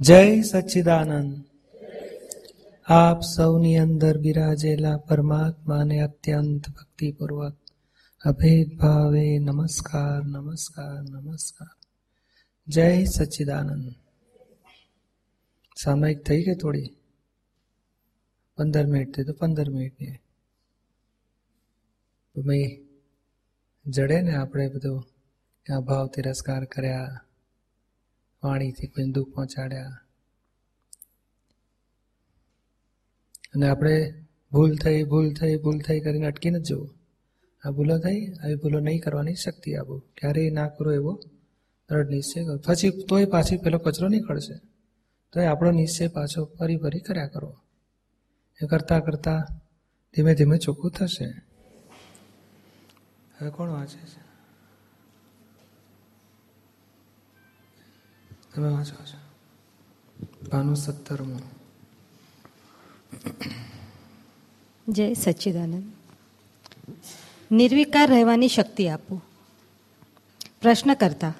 જય સચ્ચિદાનંદ. આપ સૌની અંદર બિરાજેલા પરમાત્માને અત્યંત ભક્તિપૂર્વક અભેદ ભાવે નમસ્કાર નમસ્કાર નમસ્કાર. જય સચ્ચિદાનંદ. સામાયિક થઈ કે થોડી? પંદર મિનિટ થઈ તો પંદર મિનિટની. ભાઈ જડે ને આપણે બધું ત્યાં ભાવ તિરસ્કાર કર્યા. વાણીથી કોઈ દુઃખ પહોંચાડ્યા. અને આપણે ભૂલ થઈ ભૂલ થઈ ભૂલ થઈ કરીને અટકી નથી જવું. આ ભૂલો થઈ, આવી ભૂલો નહીં કરવાની શક્તિ આપો. ક્યારેય ના કરો એવો દ્રઢ નિશ્ચય કરો. પછી તોય પાછી પેલો કચરો નીકળશે. તોય આપણો નિશ્ચય પાછો ફરી ફરી કર્યા કરો. એ કરતાં કરતાં ધીમે ધીમે ચોખ્ખું થશે. હવે કોણ વાંચે છે? તમે વાંચો છો પાનું સત્તરમું. જય સચ્ચિદાનંદ. નિર્વિકાર રહેવાની શક્તિ આપો. પ્રશ્ન કરતા,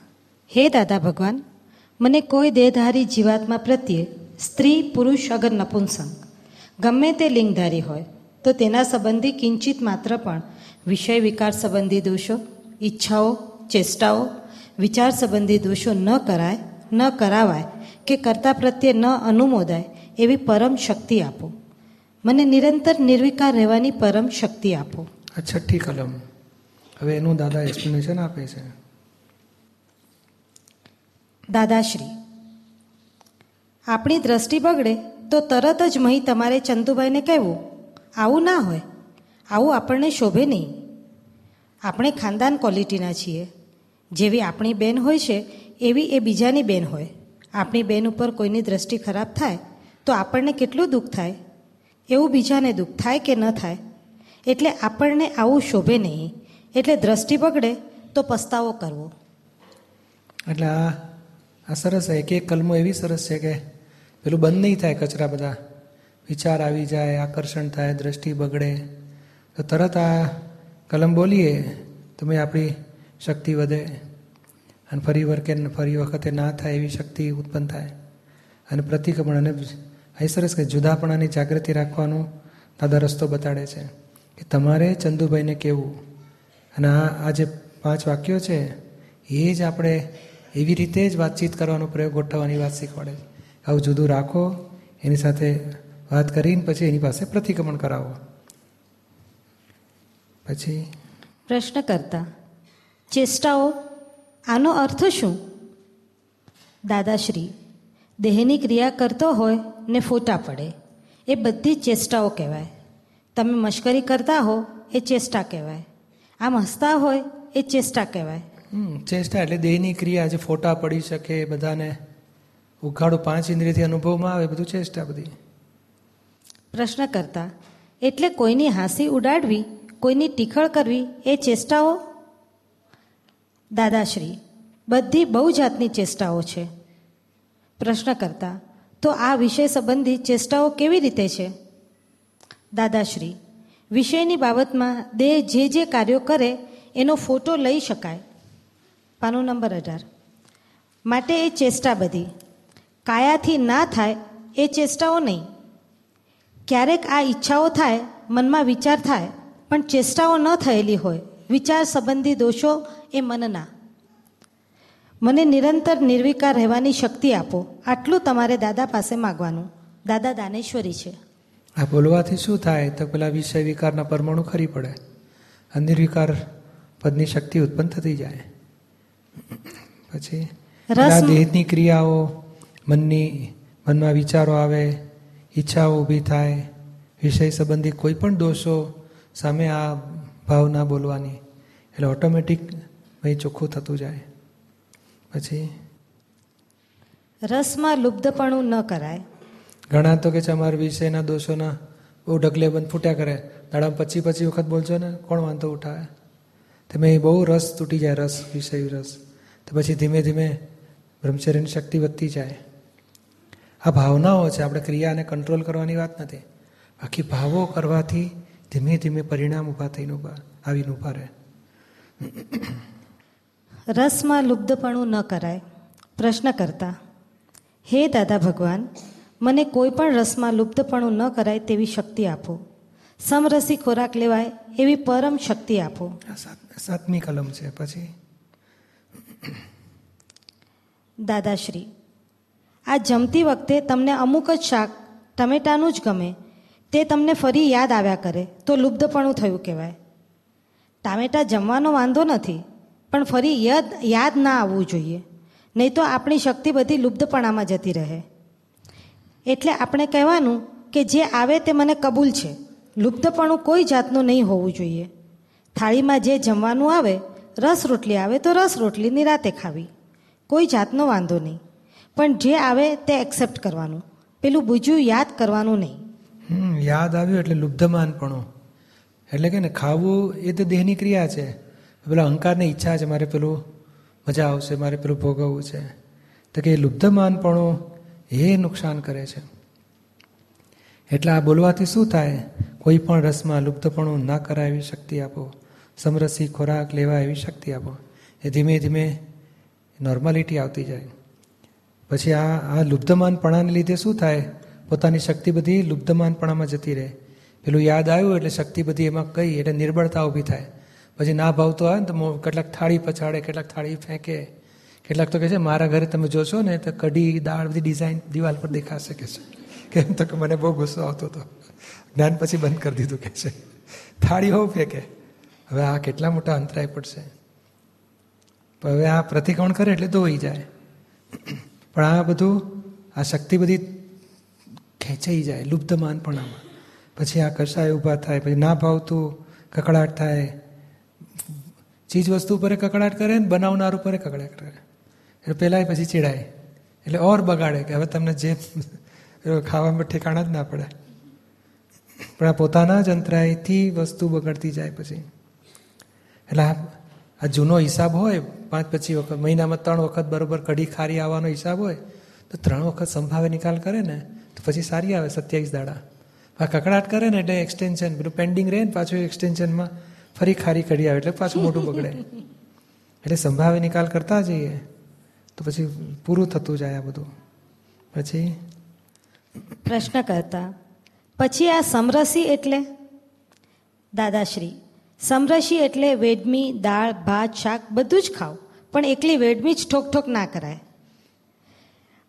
હે દાદા ભગવાન, મને કોઈ દેહધારી જીવાત્મા પ્રત્યે સ્ત્રી, પુરુષ અગર નપુંસક, ગમે તે લિંગધારી હોય, તો તેના સંબંધી કિંચિત માત્ર પણ વિષય વિકાર સંબંધી દોષો, ઈચ્છાઓ, ચેષ્ટાઓ, વિચાર સંબંધી દોષો ન કરાય ન કરાવાય કે કરતા પ્રત્યે ન અનુમોદાય એવી પરમ શક્તિ આપો. મને નિરંતર નિર્વિકાર રહેવાની પરમ શક્તિ આપો. આ છઠ્ઠી કલમ હવે એનું દાદા એક્સપ્લેનેશન આપે છે. દાદાશ્રી આપણી દ્રષ્ટિ બગડે તો તરત જ મહી તમારે ચંદુભાઈને કહેવું. આવું ના હોય. આવું આપણને શોભે નહીં. આપણે ખાનદાન ક્વોલિટીના છીએ. જેવી આપણી બેન હોય છે એવી એ બીજાની બેન હોય, આપણી બેન ઉપર કોઈની દ્રષ્ટિ ખરાબ થાય, તો આપણને કેટલું દુઃખ થાય? એવું બીજાને દુઃખ થાય કે ન થાય? એટલે આપણને આવું શોભે નહીં, એટલે દ્રષ્ટિ બગડે તો પસ્તાવો કરવો. એટલે આ સરસ એક એક કલમો એવી સરસ છે કે પેલું બંધ નહીં થાય કચરા બધા. વિચાર આવી જાય, આકર્ષણ થાય, દ્રષ્ટિ બગડે. તો તરત આ કલમ બોલીએ, તો મેં આપણી શક્તિ વધે. અને ફરી વખતે ફરી વખતે ના થાય એવી શક્તિ ઉત્પન્ન થાય. અને પ્રતિક્રમણ અને અહીં સરસ કે જુદાપણાની જાગૃતિ રાખવાનું દાદા રસ્તો બતાડે છે કે તમારે ચંદુભાઈને કહેવું અને આ આ જે પાંચ વાક્યો છે, એ જ આપણે એવી રીતે જ વાતચીત કરવાનો પ્રયોગ ગોઠવવાની વાત શીખવાડે છે. આવું જુદું રાખો, એની સાથે વાત કરીને પછી એની પાસે પ્રતિક્રમણ કરાવો. પછી? પ્રશ્ન કરતા ચેષ્ટાઓ આનો અર્થ શું? દાદાશ્રી દેહની ક્રિયા કરતો હોય ને ફોટા પડે એ બધી ચેષ્ટાઓ કહેવાય. તમે મશ્કરી કરતા હો એ ચેષ્ટા કહેવાય. આમ હસતા હોય એ ચેષ્ટા કહેવાય. ચેષ્ટા એટલે દેહની ક્રિયા જે ફોટા પડી શકે બધાને ઉઘાડું પાંચ ઇન્દ્રિયથી અનુભવમાં આવે બધું ચેષ્ટા બધી. પ્રશ્ન કરતા એટલે કોઈની હાંસી ઉડાડવી કોઈની ટીખળ કરવી એ ચેષ્ટાઓ? દાદાશ્રી, બધી બહુ જાતની ચેષ્ટાઓ છે. પ્રશ્ન કરતા, તો આ વિષય સંબંધી ચેષ્ટાઓ કેવી રીતે છે? દાદાશ્રી, વિષયની બાબતમાં દેહ જે જે કાર્યો કરે, એનો ફોટો લઈ શકાય. પાનો નંબર અઢાર, માટે એ ચેષ્ટા બધી. કાયાથી ના થાય, એ ચેષ્ટાઓ નહીં. ક્યારેક આ ઈચ્છાઓ થાય, મનમાં વિચાર થાય, પણ ચેષ્ટાઓ ન થયેલી હોય, વિચાર સંબંધી દોષો એ મનના. મને નિરંતર નિર્વિકાર રહેવાની શક્તિ આપો. આટલું તમારે દાદા પાસે માગવાનું. દાદા દાનેશ્વરી છે. આ બોલવાથી શું થાય? તો પેલા વિષય વિકારના પરમાણુ ખરી પડે. નિર્વિકાર પદની શક્તિ ઉત્પન્ન થતી જાય. પછી દેહની ક્રિયાઓ મનની મનમાં વિચારો આવે ઈચ્છાઓ ઊભી થાય વિષય સંબંધી કોઈ પણ દોષો સામે આ ભાવના બોલવાની. એટલે ઓટોમેટિક અહીં ચોખ્ખું થતું જાય. પછી? રસમાં લુબ્ધપણું ન કરાય. ઘણા તો કે છે અમારા વિષયના દોષોના બહુ ઢગલે બંધ ફૂટ્યા કરે. દાડા પછી પછી વખત બોલશો ને કોણ વાંધો ઉઠાવે? તમે બહુ રસ તૂટી જાય રસ વિષય રસ. તો પછી ધીમે ધીમે બ્રહ્મચર્યની શક્તિ વધતી જાય. આ ભાવનાઓ છે આપણે ક્રિયાને કંટ્રોલ કરવાની વાત નથી. બાકી ભાવો કરવાથી ધીમે ધીમે પરિણામ ઊભા થઈને ઊભા આવીને ઊભા રહે. રસમાં લુબ્ધપણું ન કરાય. પ્રશ્ન કરતા હે દાદા ભગવાન મને કોઈ પણ રસમાં લુપ્તપણું ન કરાય તેવી શક્તિ આપો. સમરસી ખોરાક લેવાય એવી પરમ શક્તિ આપો. સાતમી કલમ છે. પછી? દાદાશ્રી આ જમતી વખતે તમને અમુક જ શાક ટમેટાનું જ ગમે. તે તમને ફરી યાદ આવ્યા કરે તો લુબ્ધપણું થયું કહેવાય. ટામેટા જમવાનો વાંધો નથી. પણ ફરી યાદ યાદ ના આવવું જોઈએ. નહીં તો આપણી શક્તિ બધી લુબ્ધપણામાં જતી રહે. એટલે આપણે કહેવાનું કે જે આવે તે મને કબૂલ છે. લુપ્તપણું કોઈ જાતનું નહીં હોવું જોઈએ. થાળીમાં જે જમવાનું આવે, રસ રોટલી આવે તો રસ રોટલીની રાતે ખાવી. કોઈ જાતનો વાંધો નહીં. પણ જે આવે તે એક્સેપ્ટ કરવાનું. પેલું બીજું યાદ કરવાનું નહીં. યાદ આવ્યું એટલે લુબ્ધમાનપણું. એટલે કે ને ખાવું એ તો દેહની ક્રિયા છે. પેલા અહંકારની ઈચ્છા છે, મારે પેલું મજા આવશે, મારે પેલું ભોગવવું છે. તો કે લુબ્ધમાનપણું એ નુકસાન કરે છે. એટલે આ બોલવાથી શું થાય? કોઈ પણ રસમાં લુપ્તપણું ના કરાય એવી શક્તિ આપો. સમરસી ખોરાક લેવા એવી શક્તિ આપો. એ ધીમે ધીમે નોર્માલિટી આવતી જાય. પછી આ આ લુબ્ધમાનપણાને લીધે શું થાય? પોતાની શક્તિ બધી લુબ્ધમાનપણામાં જતી રહે. પેલું યાદ આવ્યું એટલે શક્તિ બધી એમાં કઈ એટલે નિર્બળતા ઊભી થાય. પછી ના ભાવતો આવે ને તો કેટલાક થાળી પછાડે, કેટલાક થાળી ફેંકે. કેટલાક તો કહે છે, મારા ઘરે તમે જોશો ને તો કઢી, દાળ બધી ડિઝાઇન દિવાલ પર દેખાશે કે છે. કેમ તો કે મને બહુ ગુસ્સો આવતો હતો. જ્ઞાન પછી બંધ કરી દીધું કે છે. થાળી હોવ ફેંકે. હવે આ કેટલા મોટા અંતરાય પડશે પણ હવે આ પ્રતિક્રમણ કરે એટલે ધોઈ જાય. પણ આ બધું, આ શક્તિ બધી ખેંચાઈ જાય લુબ્ધમાનપણામાં પછી આ કસાય ઊભા થાય, પછી ના ભાવતું કકડાટ થાય. ચીજ વસ્તુ ઉપર કકડાટ કરે ને બનાવનાર ઉપર કકડાટ કરે. એટલે પહેલાં પછી ચીડાય. એટલે ઓર બગાડે કે હવે તમને જે ખાવામાં ઠેકાણા જ ના પડે. પણ આ પોતાના જ અંતરાયથી વસ્તુ બગડતી જાય પછી. એટલે આ જૂનો હિસાબ હોય, પાંચ પછી વખત, મહિનામાં ત્રણ વખત બરોબર કઢી ખારી આવવાનો હિસાબ હોય, તો ત્રણ વખત સંભાવે નિકાલ કરે ને, તો પછી સારી આવે, સત્યાવીસ દાડા. આ કકડાટ કરે ને એટલે એક્સટેન્શન પેલું પેન્ડિંગ રહે ને પાછું એક્સટેન્શનમાં ફરી ખારી કરી આવે એટલે પાછું મોટું બગડે. એટલે સંભાવે નિકાલ કરતા જઈએ, તો પછી પૂરું થતું જાય આ બધું. પછી? પ્રશ્ન કરતા, પછી આ સમરસી એટલે? દાદાશ્રી, સમરસી એટલે વેડમી, દાળ, ભાત, શાક બધું જ ખાવ પણ એકલી વેડમી જ ઠોક ઠોક ના કરાય.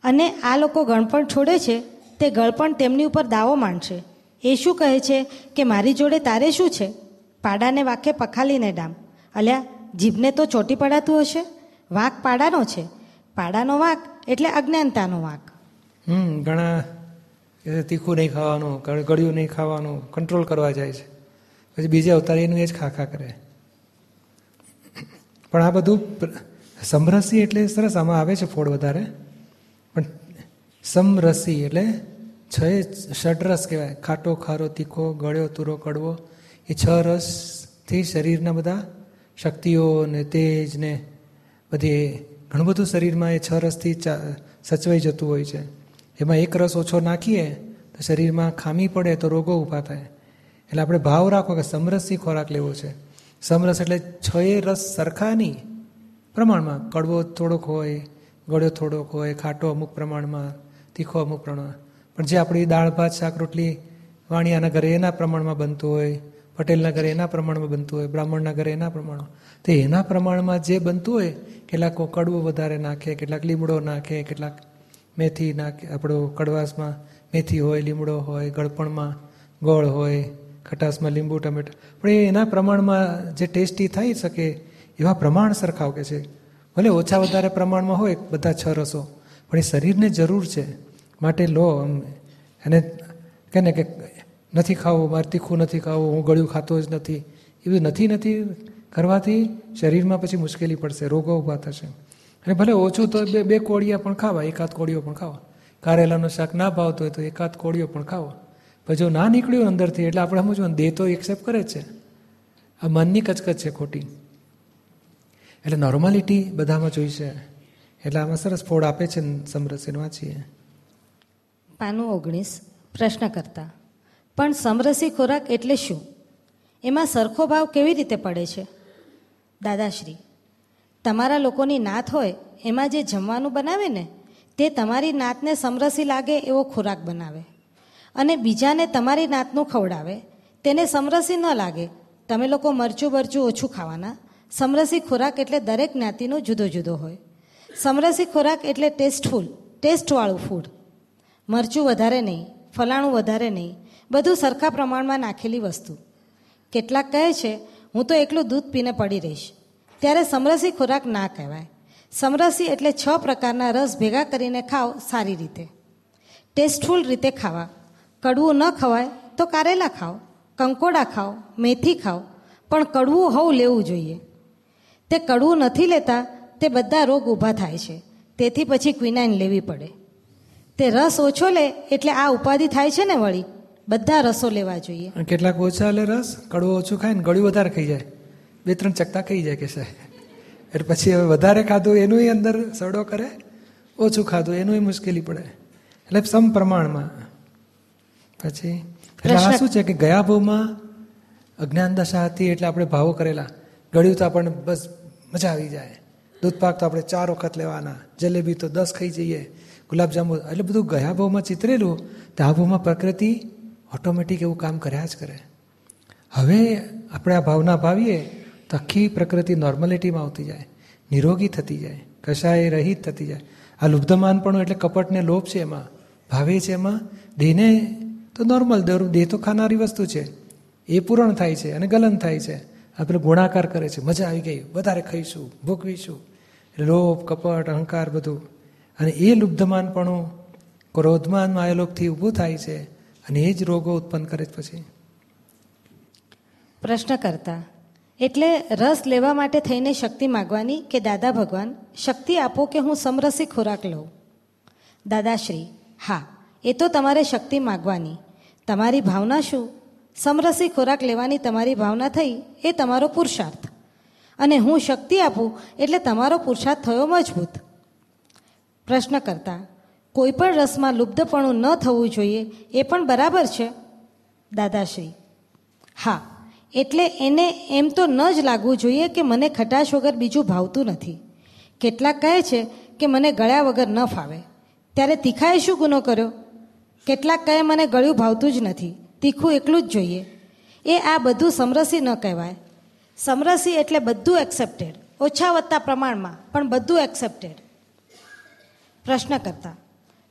અને આ લોકો ગણપણ છોડે છે, તે ગળપણ તેમની ઉપર દાવો માંડશે એ શું કહે છે કે, મારી જોડે તારે શું છે? પાડાને વાંકે પખાલીને ડામ. અલ્યા, જીભને તો ચોટી પડાતું હશે? વાંક પાડાનો છે. પાડાનો વાંક એટલે અજ્ઞાનતાનો વાંક હમ, ઘણા તીખું નહીં ખાવાનું ગળ્યું નહીં ખાવાનું કંટ્રોલ કરવા જાય છે. પછી બીજે અવતાર એનું એ જ ખા ખા કરે. પણ આ બધું સમરસી એટલે સરસ, આમાં આવે છે ફોડ વધારે. પણ સમરસી એટલે છ ષડરસ કહેવાય. ખાટો, ખારો, તીખો, ગળ્યો, તુરો, કડવો. એ છ રસથી શરીરના બધા શક્તિઓ ને તેજ ને બધી ઘણું બધું શરીરમાં એ છ રસથી સચવાઈ જતું હોય છે. એમાં એક રસ ઓછો નાખીએ તો શરીરમાં ખામી પડે તો રોગો ઊભા થાય. એટલે આપણે ભાવ રાખો કે સમરસથી ખોરાક લેવો છે. સમરસ એટલે છ એ રસ સરખા નહીં પ્રમાણમાં. કડવો થોડોક હોય, ગળ્યો થોડોક હોય, ખાટો અમુક પ્રમાણમાં, તીખો અમુક પ્રમાણમાં. પણ જે આપણી દાળ, ભાત, શાક, રોટલી વાણિયાના ઘરે એના પ્રમાણમાં બનતું હોય પટેલના ઘરે એના પ્રમાણમાં બનતું હોય, બ્રાહ્મણના ઘરે એના પ્રમાણમાં. તો એના પ્રમાણમાં જે બનતું હોય, કેટલાક કડવું વધારે નાખે, કેટલાક લીમડો નાખે, કેટલાક મેથી નાખે, આપણો કડવાશમાં મેથી હોય, લીમડો હોય, ગળપણમાં ગોળ હોય, ખટાશમાં લીંબુ, ટમેટા. પણ એ એના પ્રમાણમાં જે ટેસ્ટી થઈ શકે, એવા પ્રમાણ સરખાવ કે છે. ભલે ઓછા વધારે પ્રમાણમાં હોય, બધા છ રસો. પણ એ શરીરને જરૂર છે. માટે લો અને કહે ને કે નથી ખાવું મારે તીખું નથી ખાવું, હું ગળ્યું ખાતો જ નથી. એવું નથી નથી કરવાથી શરીરમાં પછી મુશ્કેલી પડશે, રોગો ઊભા થશે. અને ભલે ઓછું તો બે બે કોળિયા પણ ખાવા, એકાદ કોળીઓ પણ ખાવા. કારેલાનું શાક ના ભાવતું હોય તો એકાદ કોળીઓ પણ ખાવા. પછી જો ના નીકળ્યું અંદરથી, એટલે આપણે સમજવું દેહ તો એક્સેપ્ટ કરે છે. આ મનની કચકચ છે ખોટી. એટલે નોર્માલિટી બધામાં જોઈશે. એટલે આમાં સરસ ફોડ આપે છે સમરસીને વાંચીએ પાનું ઓગણીસ, પ્રશ્ન કરતા. પણ સમરસી ખોરાક એટલે શું? એમાં સરખો ભાવ કેવી રીતે પડે છે? દાદાશ્રી, તમારા લોકોની નાત હોય, એમાં જે જમવાનું બનાવે ને, તે તમારી નાતને સમરસી લાગે એવો ખોરાક બનાવે. અને બીજાને તમારી નાતનું ખવડાવે, તેને સમરસી ન લાગે. તમે લોકો મરચું બરચું ઓછું ખાવાના. સમરસી ખોરાક એટલે દરેક જ્ઞાતિનો જુદો જુદો હોય. સમરસી ખોરાક એટલે ટેસ્ટફુલ ટેસ્ટવાળું ફૂડ મરચું વધારે નહીં, ફલાણું વધારે નહીં બધું સરખા પ્રમાણમાં નાખેલી વસ્તુ. કેટલાક કહે છે, હું તો એકલું દૂધ પીને પડી રહીશ. ત્યારે સમરસી ખોરાક ના કહેવાય. સમરસી એટલે છ પ્રકારના રસ ભેગા કરીને ખાઓ સારી રીતે. ટેસ્ટફુલ રીતે ખાવા. કડવું ન ખવાય તો કારેલા ખાઓ, કંકોડા ખાઓ, મેથી ખાઓ, પણ કડવું હોવું લેવું જોઈએ. તે કડવું નથી લેતા, તે બધા રોગ ઊભા થાય છે. તેથી પછી ક્વિનાઇન લેવી પડે. તે રસ ઓછો લે એટલે આ ઉપાધિ થાય છે ને વળી? બધા રસો લેવા જોઈએ. કેટલાક ઓછા લે રસ કડવો ઓછું ખાય ને ગળ્યું વધારે ખાઈ જાય. બે ત્રણ ચકતા ખાઈ જાય કે છે. એટલે પછી હવે વધારે ખાધું એનું અંદર સડો કરે ઓછું ખાધું એનું મુશ્કેલી પડે. એટલે સમ પ્રમાણમાં પછી એટલે આ શું છે કે ગયા ભાવમાં અજ્ઞાન દશા હતી એટલે આપણે ભાવો કરેલા. ગળ્યું તો આપણને બસ મજા આવી જાય. દૂધ પાક તો આપણે ચાર વખત લેવાના. જલેબી તો દસ ખાઈ જઈએ. ગુલાબજાંબુ એટલે બધું ગયા ભાવમાં ચિતરેલું. તો આ ભાવમાં પ્રકૃતિ ઓટોમેટિક એવું કામ કર્યા જ કરે. હવે આપણે આ ભાવના ભાવીએ તો આખી પ્રકૃતિ નોર્મલિટીમાં આવતી જાય. નિરોગી થતી જાય. કશાય રહિત થતી જાય. આ લુબ્ધમાનપણું એટલે કપટને લોભ છે એમાં. ભાવે છે એમાં. દેહને તો નોર્મલ દર દેહ તો ખાનારી વસ્તુ છે. એ પૂરણ થાય છે અને ગલન થાય છે. આપણે ગુણાકાર કરે છે. મજા આવી ગઈ. વધારે ખાઈશું, ભોગવીશું. લોભ, કપટ, અહંકાર બધું. અને એ લુબ્ધમાનપણું ક્રોધમાન માયલોકથી ઊભું થાય છે. અને એ જ રોગો ઉત્પન્ન કરે છે પછી? પ્રશ્ન કરતા એટલે રસ લેવા માટે થઈને શક્તિ માગવાની કે, દાદા ભગવાન, શક્તિ આપો કે હું સમરસી ખોરાક લઉં? દાદાશ્રી, હા, એ તો તમારે શક્તિ માગવાની. તમારી ભાવના શું? સમરસી ખોરાક લેવાની તમારી ભાવના થઈ, એ તમારો પુરુષાર્થ. અને હું શક્તિ આપું, એટલે તમારો પુરુષાર્થ થયો મજબૂત. પ્રશ્ન કરતા કોઈ પણ રસમાં લુબ્ધપણું ન થવું જોઈએ, એ પણ બરાબર છે, દાદાશ્રી? હા, એટલે એને એમ તો ન જ લાગવું જોઈએ કે મને ખટાશ વગર બીજું ભાવતું નથી. કેટલાક કહે છે કે મને ગળ્યા વગર ન ફાવે. ત્યારે તીખાએ શું ગુનો કર્યો? કેટલાક કહે મને ગળ્યું ભાવતું જ નથી. તીખું એકલું જ જોઈએ. એ આ બધું સમરસી ન કહેવાય. સમરસી એટલે બધું એક્સેપ્ટેડ ઓછા વત્તા પ્રમાણમાં, પણ બધું એક્સેપ્ટેડ પ્રશ્ન કરતા.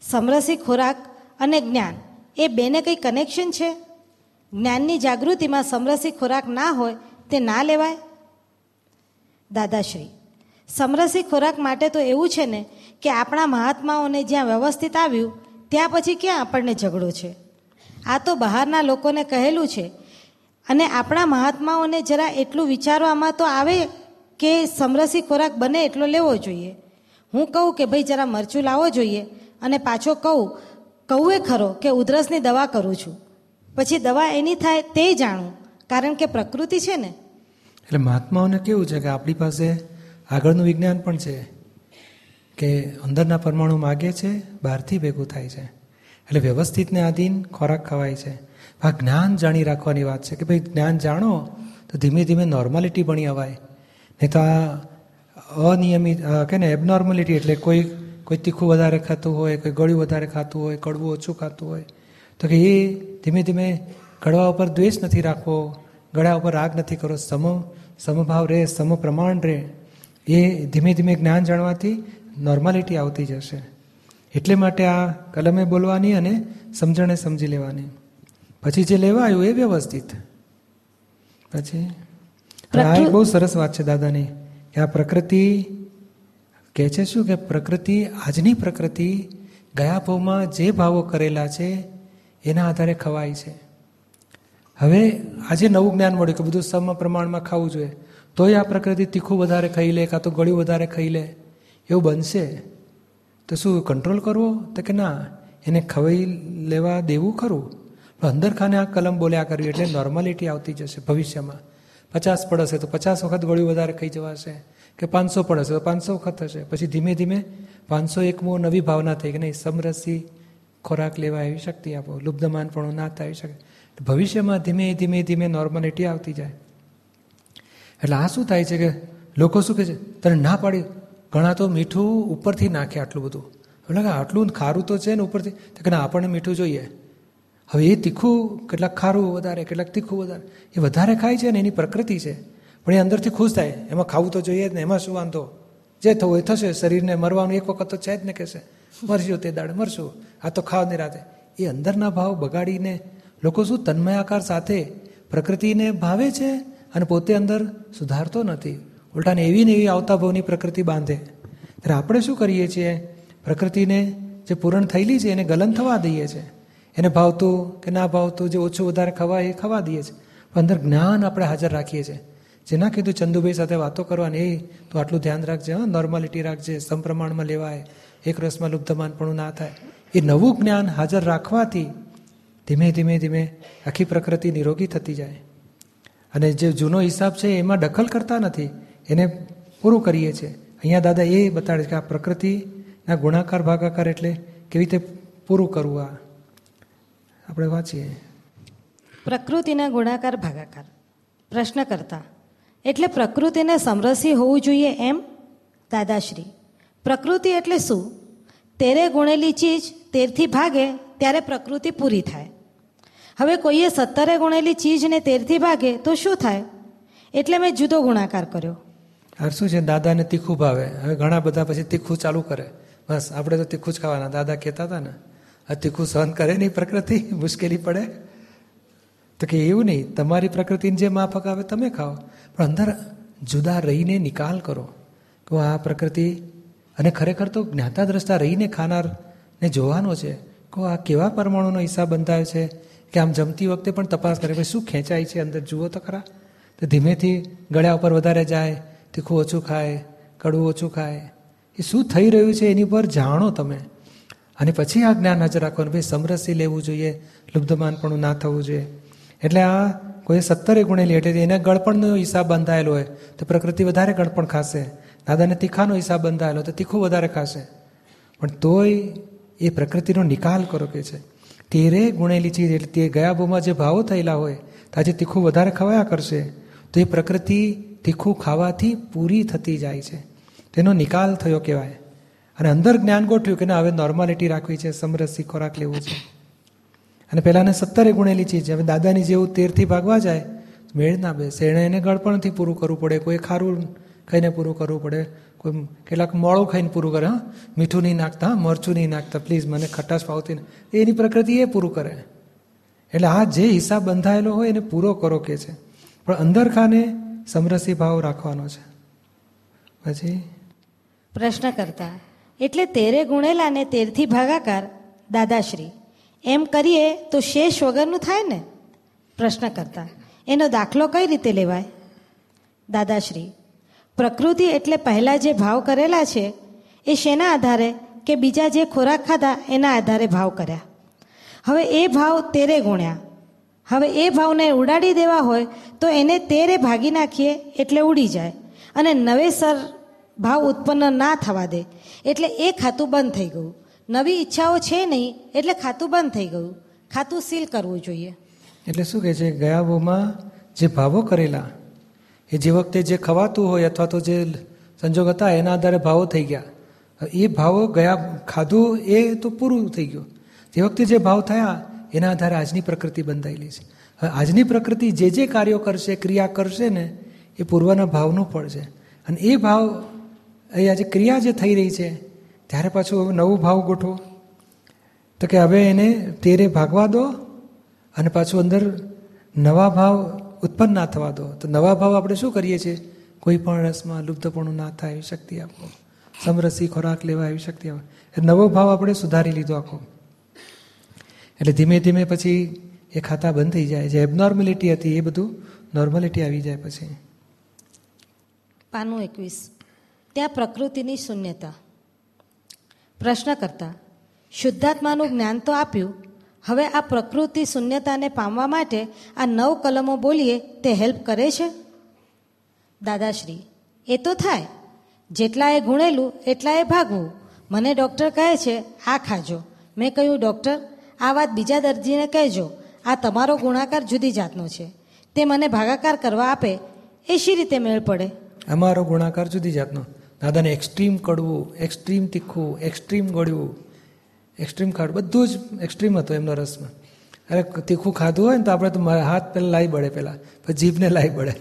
સમરસી ખોરાક અને જ્ઞાન. એ બેને કંઈ કનેક્શન છે? જ્ઞાનની જાગૃતિમાં સમરસી ખોરાક ના હોય તે ના લેવાય? દાદાશ્રી, સમરસી ખોરાક માટે તો એવું છે ને કે આપણા મહાત્માઓને જ્યાં વ્યવસ્થિત આવ્યું, ત્યાં પછી ક્યાં આપણને ઝઘડો છે? આ તો બહારના લોકોને કહેલું છે. અને આપણા મહાત્માઓને જરા એટલું વિચારવામાં તો આવે કે સમરસી ખોરાક બને એટલો લેવો જોઈએ. હું કહું કે ભાઈ જરા મરચું લાવવો જોઈએ. અને પાછો કહું કહું એ ખરો કે ઉધરસની દવા કરું છું. પછી દવા એની થાય તે જાણું, કારણ કે પ્રકૃતિ છે ને. એટલે મહાત્માઓને કેવું છે કે આપણી પાસે આગળનું વિજ્ઞાન પણ છે કે અંદરના પરમાણુ માગે છે, બહારથી ભેગું થાય છે. એટલે વ્યવસ્થિતને આધીન ખોરાક ખવાય છે. આ જ્ઞાન જાણી રાખવાની વાત છે કે ભાઈ જ્ઞાન જાણો તો ધીમે ધીમે નોર્માલિટી બની અવાય. નહીં તો આ અનિયમિત કે ને એબનોર્માલિટી એટલે કોઈ કોઈ તીખું વધારે ખાતું હોય કોઈ ગળ્યું વધારે ખાતું હોય કડવું ઓછું ખાતું હોય તો કે એ ધીમે ધીમે ગળવા ઉપર દ્વેષ નથી રાખવો ગળા ઉપર રાગ નથી કરવો સમ સમભાવ રહે સમ પ્રમાણ રહે એ ધીમે ધીમે જ્ઞાન જાણવાથી નોર્માલિટી આવતી જશે. એટલે માટે આ કલમે બોલવાની અને સમજણે સમજી લેવાની. પછી જે લેવા આવ્યું એ વ્યવસ્થિત. પછી આ એક બહુ સરસ વાત છે દાદાની કે આ પ્રકૃતિ કહે છે શું કે પ્રકૃતિ, આજની પ્રકૃતિ ગયા ભાવમાં જે ભાવો કરેલા છે, એના આધારે ખવાય છે. હવે આજે નવું જ્ઞાન મળ્યું કે બધું સમ પ્રમાણમાં ખાવું જોઈએ. તોય આ પ્રકૃતિ તીખું વધારે ખાઈ લે, કાં તો ગળ્યું વધારે ખાઈ લે, એવું બનશે. તો શું કંટ્રોલ કરવો? તો કે ના, એને ખવાઈ લેવા દેવું ખરું? પણ અંદર ખાને આ કલમ બોલ્યા કરવી એટલે નોર્માલિટી આવતી જશે ભવિષ્યમાં. પચાસ પડશે તો પચાસ વખત ગળ્યું વધારે ખાઈ જવાશે. કે પાંચસો પડશે તો પાંચસો વખત થશે પછી ધીમે ધીમે પાંચસો એકમો નવી ભાવના થઈ કે નહીં, સમરસી ખોરાક લેવા એવી શક્તિ આપો લુબ્ધમાનપણું ના થઈ શકે. ભવિષ્યમાં ધીમે ધીમે ધીમે નોર્માલિટી આવતી જાય. એટલે આ શું થાય છે કે લોકો શું કહે છે? તને ના પાડી ઘણા તો મીઠું ઉપરથી નાખે આટલું બધું. એટલે કે આટલું ખારું તો છે ને ઉપરથી. તો કે ના, આપણને મીઠું જોઈએ. હવે એ તીખું કેટલાક ખારું વધારે, કેટલાક તીખું વધારે. એ વધારે ખાય છે ને એની પ્રકૃતિ છે. પણ એ અંદરથી ખુશ થાય. એમાં ખાવું તો જોઈએ જ ને, એમાં શું વાંધો? જે થવું એ થશે, શરીરને મરવાનું એક વખત તો છે જ ને કહેશે મરશું તે દાડે, મરશું. આ તો ખાવાની રાતે. એ અંદરના ભાવ બગાડીને લોકો શું તન્મયાકાર સાથે પ્રકૃતિને ભાવે છે અને પોતે અંદર સુધારતો નથી? ઉલટાને એવી ને એવી આવતા ભાવની પ્રકૃતિ બાંધે. ત્યારે આપણે શું કરીએ છીએ? પ્રકૃતિને જે પૂરણ થયેલી છે એને ગલન થવા દઈએ છીએ. એને ભાવતું કે ના ભાવતું, જે ઓછું વધારે ખવાય એ ખવા દઈએ છીએ. પણ અંદર જ્ઞાન આપણે હાજર રાખીએ છીએ. જેના કીધું ચંદુભાઈ સાથે વાતો કરવાની એ તો આટલું ધ્યાન રાખજે, હા નોર્માલિટી રાખજે, સમપ્રમાણમાં લેવાય, એક રસમાં લુપ્તમાનપણું ના થાય. એ નવું જ્ઞાન હાજર રાખવાથી ધીમે ધીમે ધીમે આખી પ્રકૃતિ નિરોગી થતી જાય. અને જે જૂનો હિસાબ છે, એમાં દખલ કરતા નથી. એને પૂરું કરીએ છીએ. અહીંયા દાદા એ બતાડે છે કે આ પ્રકૃતિના ગુણાકાર, ભાગાકાર એટલે કેવી રીતે પૂરું કરવું આ? આપણે વાંચીએ. પ્રકૃતિના ગુણાકાર, ભાગાકાર. પ્રશ્ન કરતા. એટલે પ્રકૃતિને સમરસી હોવું જોઈએ એમ? દાદાશ્રી. પ્રકૃતિ એટલે શું? તેરે ગુણેલી ચીજ તેરથી ભાગે, ત્યારે પ્રકૃતિ પૂરી થાય. હવે કોઈએ સત્તરે ગુણેલી ચીજને તેરથી ભાગે, તો શું થાય? એટલે મેં જુદો ગુણાકાર કર્યો. હવે શું છે? દાદાને તીખું ભાવે. હવે ઘણા બધા પછી તીખું ચાલુ કરે. બસ, આપણે તો તીખું જ ખાવાના. દાદા કહેતા હતા ને, આ તીખું સહન કરે નહીં પ્રકૃતિ, મુશ્કેલી પડે. તો કે એવું નહીં, તમારી પ્રકૃતિને જે માફક આવે તમે ખાઓ. પણ અંદર જુદા રહીને નિકાલ કરો. કે આ પ્રકૃતિ અને ખરેખર તો જ્ઞાતા દ્રષ્ટા રહીને ખાનારને જોવાનો છે. કે આ કેવા પરમાણુનો હિસાબ બંધાયો છે કે આમ જમતી વખતે પણ તપાસ કરે, ભાઈ શું ખેંચાય છે અંદર? જુઓ તો ખરા. તો ધીમેથી ગળ્યા ઉપર વધારે જાય, તીખું ઓછું ખાય, કડવું ઓછું ખાય. એ શું થઈ રહ્યું છે એની પર જાણો તમે. અને પછી આ જ્ઞાન હાજર રાખવાનું, ભાઈ સમરસી લેવું જોઈએ, લુબ્ધમાનપણું ના થવું જોઈએ. એટલે આ કોઈ સત્તરે ગુણેલી એટલે એને ગળપણનો હિસાબ બંધાયેલો હોય, તો પ્રકૃતિ વધારે ગળપણ ખાશે. દાદાને તીખાનો હિસાબ બંધાયેલો તો તીખું વધારે ખાશે. પણ તોય એ પ્રકૃતિનો નિકાલ કરો કે છે. તેરે ગુણેલી ચીજ એટલે તે ગયા ભૂમાં જે ભાવો થયેલા હોય, તો આજે તીખું વધારે ખવાયા કરશે. તો એ પ્રકૃતિ તીખું ખાવાથી પૂરી થતી જાય છે. તેનો નિકાલ થયો કહેવાય. અને અંદર જ્ઞાન ગોઠવ્યું કે ના, હવે નોર્માલિટી રાખવી છે, સમરસી ખોરાક લેવું છે. અને પહેલાંને સત્તરે ગુણેલી ચીજ. હવે દાદાની જેવું તેરથી ભાગવા જાય મેળ ના બેસે એણે એને ગળપણથી પૂરું કરવું પડે, કોઈ ખારું ખાઈને પૂરું કરવું પડે, કોઈ કેટલાક મોળું ખાઈને પૂરું કરે, હા? મીઠું નહીં નાખતા મરચું નહીં નાખતા. પ્લીઝ, મને ખટાશ નહીં એની પ્રકૃતિ એ પૂરું કરે. એટલે આ જે હિસાબ બંધાયેલો હોય એને પૂરો કરો કે છે. પણ અંદર ખાને સમરસી ભાવ રાખવાનો છે. પછી? પ્રશ્ન કરતા, એટલે તેરે ગુણેલા ને તેરથી ભાગાકાર દાદાશ્રી. એમ કરીએ તો શેષ વગરનું થાય ને? પ્રશ્ન કરતા. એનો દાખલો કઈ રીતે લેવાય? દાદાશ્રી, પ્રકૃતિ એટલે પહેલાં જે ભાવ કરેલા છે, એ શેના આધારે કે બીજા જે ખોરાક ખાધા, એના આધારે ભાવ કર્યા? હવે એ ભાવ તેરે ગુણ્યા. હવે એ ભાવને ઉડાડી દેવા હોય, તો એને તેરે ભાગી નાખીએ એટલે ઉડી જાય. અને નવેસર ભાવ ઉત્પન્ન ના થવા દે. એટલે એ ખાતું બંધ થઈ ગયું. નવી ઈચ્છાઓ છે નહીં, એટલે ખાતું બંધ થઈ ગયું. ખાતું સીલ કરવું જોઈએ. એટલે શું કહે છે? ગયા ભૂમાં જે ભાવો કરેલા, એ જે વખતે જે ખવાતું હોય અથવા તો જે સંજોગ હતા, એના આધારે ભાવો થઈ ગયા. એ ભાવો ગયા, ખાધું એ તો પૂરું થઈ ગયું. જે વખતે જે ભાવ થયા, એના આધારે આજની પ્રકૃતિ બંધાયેલી છે. હવે આજની પ્રકૃતિ જે જે કાર્યો કરશે, ક્રિયા કરશે ને, એ પૂર્વના ભાવનું ફળ છે. અને એ ભાવ, એ આજે ક્રિયા જે થઈ રહી છે ત્યારે પાછું હવે નવું ભાવ ગોઠવો. તો કે હવે એને તેરે ભાગવા દો અને પાછું અંદર નવા ભાવ ઉત્પન્ન ના થવા દો. તો નવા ભાવ આપણે શું કરીએ છીએ? કોઈ પણ રસમાં લુપ્તપણું ના થાય, એવી શક્તિ આપો. સમરસી ખોરાક લેવા એવી શક્તિ આપો. નવો ભાવ આપણે સુધારી લીધો આખો. એટલે ધીમે ધીમે પછી એ ખાતા બંધ થઈ જાય. જે એબનોર્મેલિટી હતી એ બધું નોર્મેલિટી આવી જાય પછી. પાનું એકવીસ. ત્યાં પ્રકૃતિની શૂન્યતા. પ્રશ્ન કરતા, શુદ્ધાત્માનું જ્ઞાન તો આપ્યું. હવે આ પ્રકૃતિ શૂન્યતાને પામવા માટે આ નવ કલમો બોલીએ તે હેલ્પ કરે છે? દાદાશ્રી, એ તો થાય. જેટલા એ ગુણેલું એટલા એ ભાગવું. મને ડૉક્ટર કહે છે, આ ખાજો. મેં કહ્યું ડૉક્ટર આ વાત બીજા દર્દીને કહેજો. આ તમારો ગુણાકાર જુદી જાતનો છે. તે મને ભાગાકાર કરવા આપે. એ શી રીતે મેળ પડે? અમારો ગુણાકાર જુદી જાતનો. દાદાને એક્સ્ટ્રીમ કડવું એક્સ્ટ્રીમ તીખું એક્સ્ટ્રીમ ગળ્યું. એક્સ્ટ્રીમ ખાડું, બધું જ એક્સ્ટ્રીમ હતું એમના રસમાં. અરે, તીખું ખાધું હોય ને તો આપણે તો હાથ પહેલાં લાવી પડે પહેલાં. પછી જીભને લાવી પડે.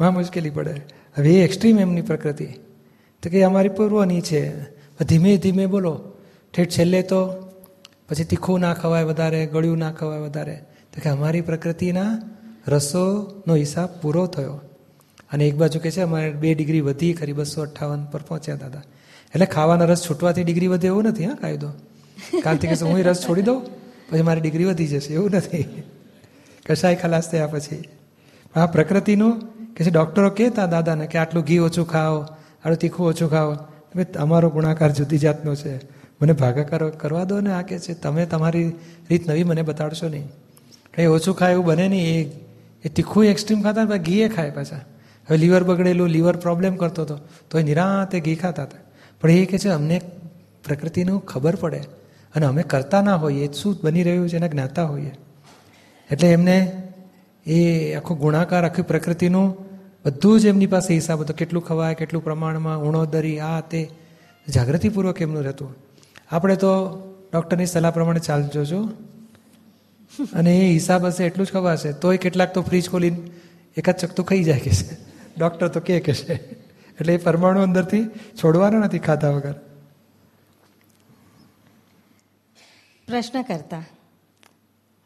માં મુશ્કેલી પડે. હવે એ એક્સ્ટ્રીમ એમની પ્રકૃતિ. તો કે અમારી પૂર્વની છે. ધીમે ધીમે બોલો. ઠેઠ છેલ્લે તો પછી તીખું ના ખવાય વધારે, ગળ્યું ના ખવાય વધારે. તો કે અમારી પ્રકૃતિના રસોનો હિસાબ પૂરો થયો. અને એક બાજુ કે છે, અમારે બે ડિગ્રી વધી ખરી બસો અઠ્ઠાવન પર પહોંચ્યા દાદા એટલે ખાવાના રસ છૂટવાથી ડિગ્રી વધે એવું નથી, હા, કાયદો? કાલથી કે હું રસ છોડી દઉં? પછી મારી ડિગ્રી વધી જશે, એવું નથી. કશાય ખલાસ થયા પછી. આ પ્રકૃતિનું કે છે, ડૉક્ટરો કહેતા દાદાને કે આટલું ઘી ઓછું ખાઓ, આટલું તીખું ઓછું ખાઓ. અમારો ગુણાકાર જુદી જાતનો છે. મને ભાગાકાર કરવા દો ને આ કે છે, તમે તમારી રીત નવી મને બતાડશો નહીં. કંઈ ઓછું ખાય એવું બને નહીં, એ એ તીખું એક્સ્ટ્રીમ ખાતા ને ઘીએ ખાય પાછા. હવે લીવર બગડેલું, લીવર પ્રોબ્લેમ કરતો હતો તો એ નિરાંતે ઘી ખાતા હતા. પણ એ કે છે, અમને પ્રકૃતિનું ખબર પડે અને અમે કરતા ના હોઈએ શું બની રહ્યું છે એના જ્ઞાતા હોઈએ. એટલે એમને એ આખો ગુણાકાર, આખી પ્રકૃતિનું બધું જ એમની પાસે હિસાબ હતો, કેટલું ખવાય, કેટલું પ્રમાણમાં ઉણોદરી, આ તે, જાગૃતિપૂર્વક એમનું રહેતું. આપણે તો ડૉક્ટરની સલાહ પ્રમાણે ચાલજો છો. અને એ હિસાબ હશે, એટલું જ ખવાશે, તોય કેટલાક તો ફ્રીજ ખોલીને એકાદ ચકતું ખાઈ જાય કે છે. ડૉક્ટર તો કે છે. એટલે એ પરમાણુ અંદરથી છોડવાના નથી ખાધા વગર. પ્રશ્ન કરતા,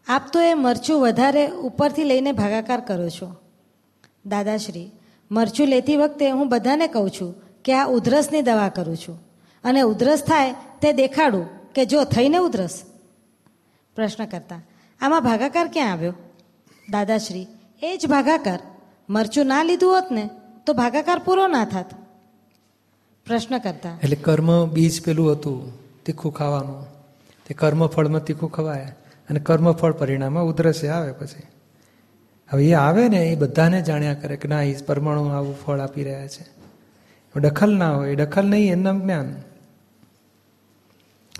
આપ તો એ મરચું વધારે ઉપરથી લઈને ભાગાકાર કરો છો. દાદાશ્રી, મરચું લેતી વખતે હું બધાને કહું છું કે આ ઉધરસની દવા કરું છું અને ઉધરસ થાય તે દેખાડું કે જો થઈને ઉધરસ. પ્રશ્ન કરતા, આમાં ભાગાકાર ક્યાં આવ્યો? દાદાશ્રી, એ જ ભાગાકાર. મરચું ના લીધું હોત ને તો ભાગાકાર પૂરો ના થાત. પ્રશ્ન કરતા. એટલે કર્મ બીજ પેલું હતું તીખું ખાવાનું. તે કર્મફળમાં તીખું ખવાય અને કર્મફળ પરિણામમાં ઉધરસે આવે પછી. હવે એ આવે ને એ બધાને જાણ્યા કરે કે ના એ પરમાણુ આવું ફળ આપી રહ્યા છે. દખલ ના હોય દખલ નહીં એમનામ જ્ઞાન.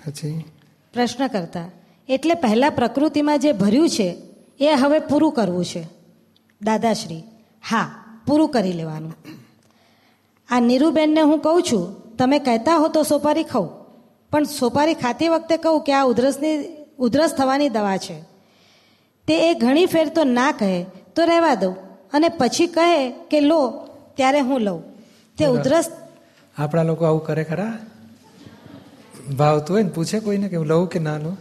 પછી? પ્રશ્ન કરતા. એટલે પહેલા પ્રકૃતિમાં જે ભર્યું છે એ હવે પૂરું કરવું છે. દાદાશ્રી હા પૂરું કરી લેવાનું. આ નીરુબેનને હું કહું છું તમે કહેતા હો તો સોપારી ખાઉં પણ સોપારી ખાતી વખતે કહું કે આ ઉધરસની ઉધરસ થવાની દવા છે. તે એ ઘણી ફેર તો ના કહે તો રહેવા દઉં. અને પછી કહે કે લો ત્યારે હું લઉં. તે ઉધરસ આપણા લોકો આવું કરે ખરા? ભાવતું હોય ને પૂછે કોઈને કે લઉં કે ના લઉં?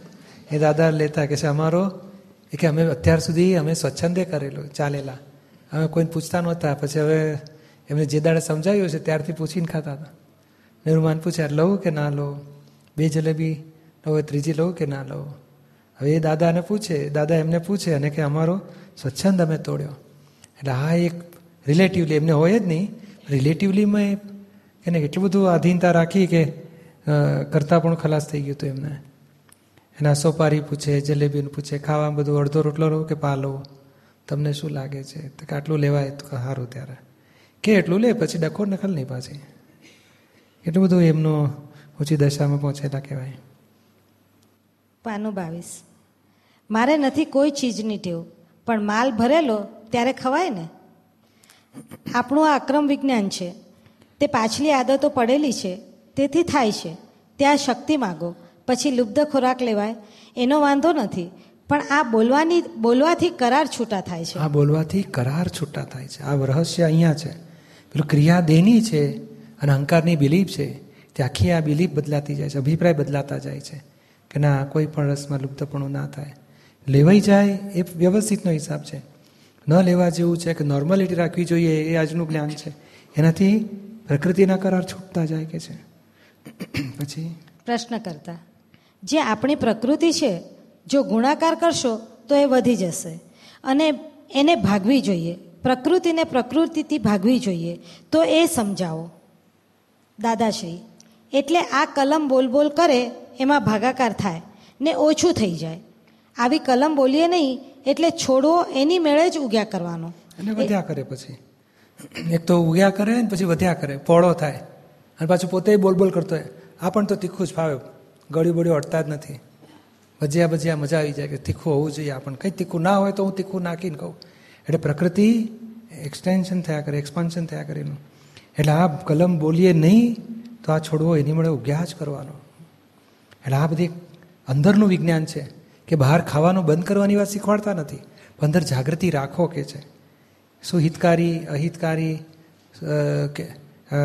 એ દાદા લેતા કે છે અમારો એ કે અમે અત્યાર સુધી અમે સ્વચ્છંદે કરેલું ચાલેલા. અમે કોઈને પૂછતા નહોતા. પછી હવે એમને જે દાડે સમજાવ્યું છે ત્યારથી પૂછીને ખાતા હતા. નિર્માન પૂછ્યા લઉં કે ના લો બે જલેબી હવે ત્રીજી લઉં કે ના લઉં? હવે એ દાદાને પૂછે દાદા એમને પૂછે અને કે, અમારો સ્વચ્છંદ અમે તોડ્યો. એટલે હા એક રિલેટિવલી એમને હોય જ નહીં રિલેટિવલીમાં એને એટલું બધું આધીનતા રાખી કે કરતાં પણ ખલાસ થઈ ગયું હતું એમને. એના સોપારી પૂછે, જલેબીનું પૂછે, ખાવામાં બધું અડધો રોટલો લો કે પાલો તમને શું લાગે છે? તો કે આટલું લેવાય તો સારું ત્યારે. કે એટલું લે, પછી ડખો નખલ નહીં પાછી. એટલું બધું એમનો ઊંચી દશામાં પહોંચેલા કહેવાય. પાનું બાવીસ. મારે નથી કોઈ ચીજની ટેવ પણ માલ ભરેલો ત્યારે ખવાય ને? આપણું આ અક્રમ વિજ્ઞાન છે. તે પાછલી આદતો પડેલી છે, તેથી થાય છે. ત્યાં શક્તિ માગો, પછી લુબ્ધ ખોરાક લેવાય, એનો વાંધો નથી. પણ આ બોલવાની બોલવાથી કરાર છૂટા થાય છે. આ બોલવાથી કરાર છૂટા થાય છે. આ રહસ્ય અહીંયા છે. પેલું ક્રિયા દેની છે અને અહંકારની બિલીફ છે. તે આખી આ બિલીફ બદલાતી જાય છે. અભિપ્રાય બદલાતા જાય છે કે ના કોઈ પણ રસમાં લુપ્તપણું ના થાય. લેવાઈ જાય એ વ્યવસ્થિતનો હિસાબ છે. ન લેવા જેવું છે કે નોર્માલિટી રાખવી જોઈએ એ આજનું જ્ઞાન છે. એનાથી પ્રકૃતિના કરાર છૂટતા જાય કે છે? પછી? પ્રશ્ન કરતા. જે આપણી પ્રકૃતિ છે જો ગુણાકાર કરશો, તો એ વધી જશે. અને એને ભાગવી જોઈએ. પ્રકૃતિને પ્રકૃતિથી ભાગવી જોઈએ. તો એ સમજાવો. દાદાશ્રી, એટલે આ કલમ બોલ બોલ કરે, એમાં ભાગાકાર થાય, ને ઓછું થઈ જાય. આવી કલમ બોલીએ નહીં, એટલે છોડવો એની મેળે જ ઉગ્યા કરવાનો. અને વધ્યા કરે પછી. એક તો ઉગ્યા કરે ને પછી વધ્યા કરે. પોળો થાય. અને પાછું પોતે બોલ બોલ કરતો હોય. આ પણ તો તીખું જ ફાવે. ગળ્યું બળ્યું અડતા જ નથી. ભજીયા ભજીયા મજા આવી જાય કે તીખું હોવું જોઈએ આપણને કંઈ તીખું ના હોય તો હું તીખું નાખીને કહું. એટલે પ્રકૃતિ એક્સટેન્શન થયા કરે એક્સપાન્શન થયા કરે એનું. એટલે આ કલમ બોલીએ નહીં તો આ છોડવો એની મળે ઉગ્યા જ કરવાનો. એટલે આ બધી અંદરનું વિજ્ઞાન છે કે બહાર ખાવાનું બંધ કરવાની વાત શીખવાડતા નથી. પણ અંદર જાગૃતિ રાખો કે છે. શું હિતકારી, અહિતકારી કે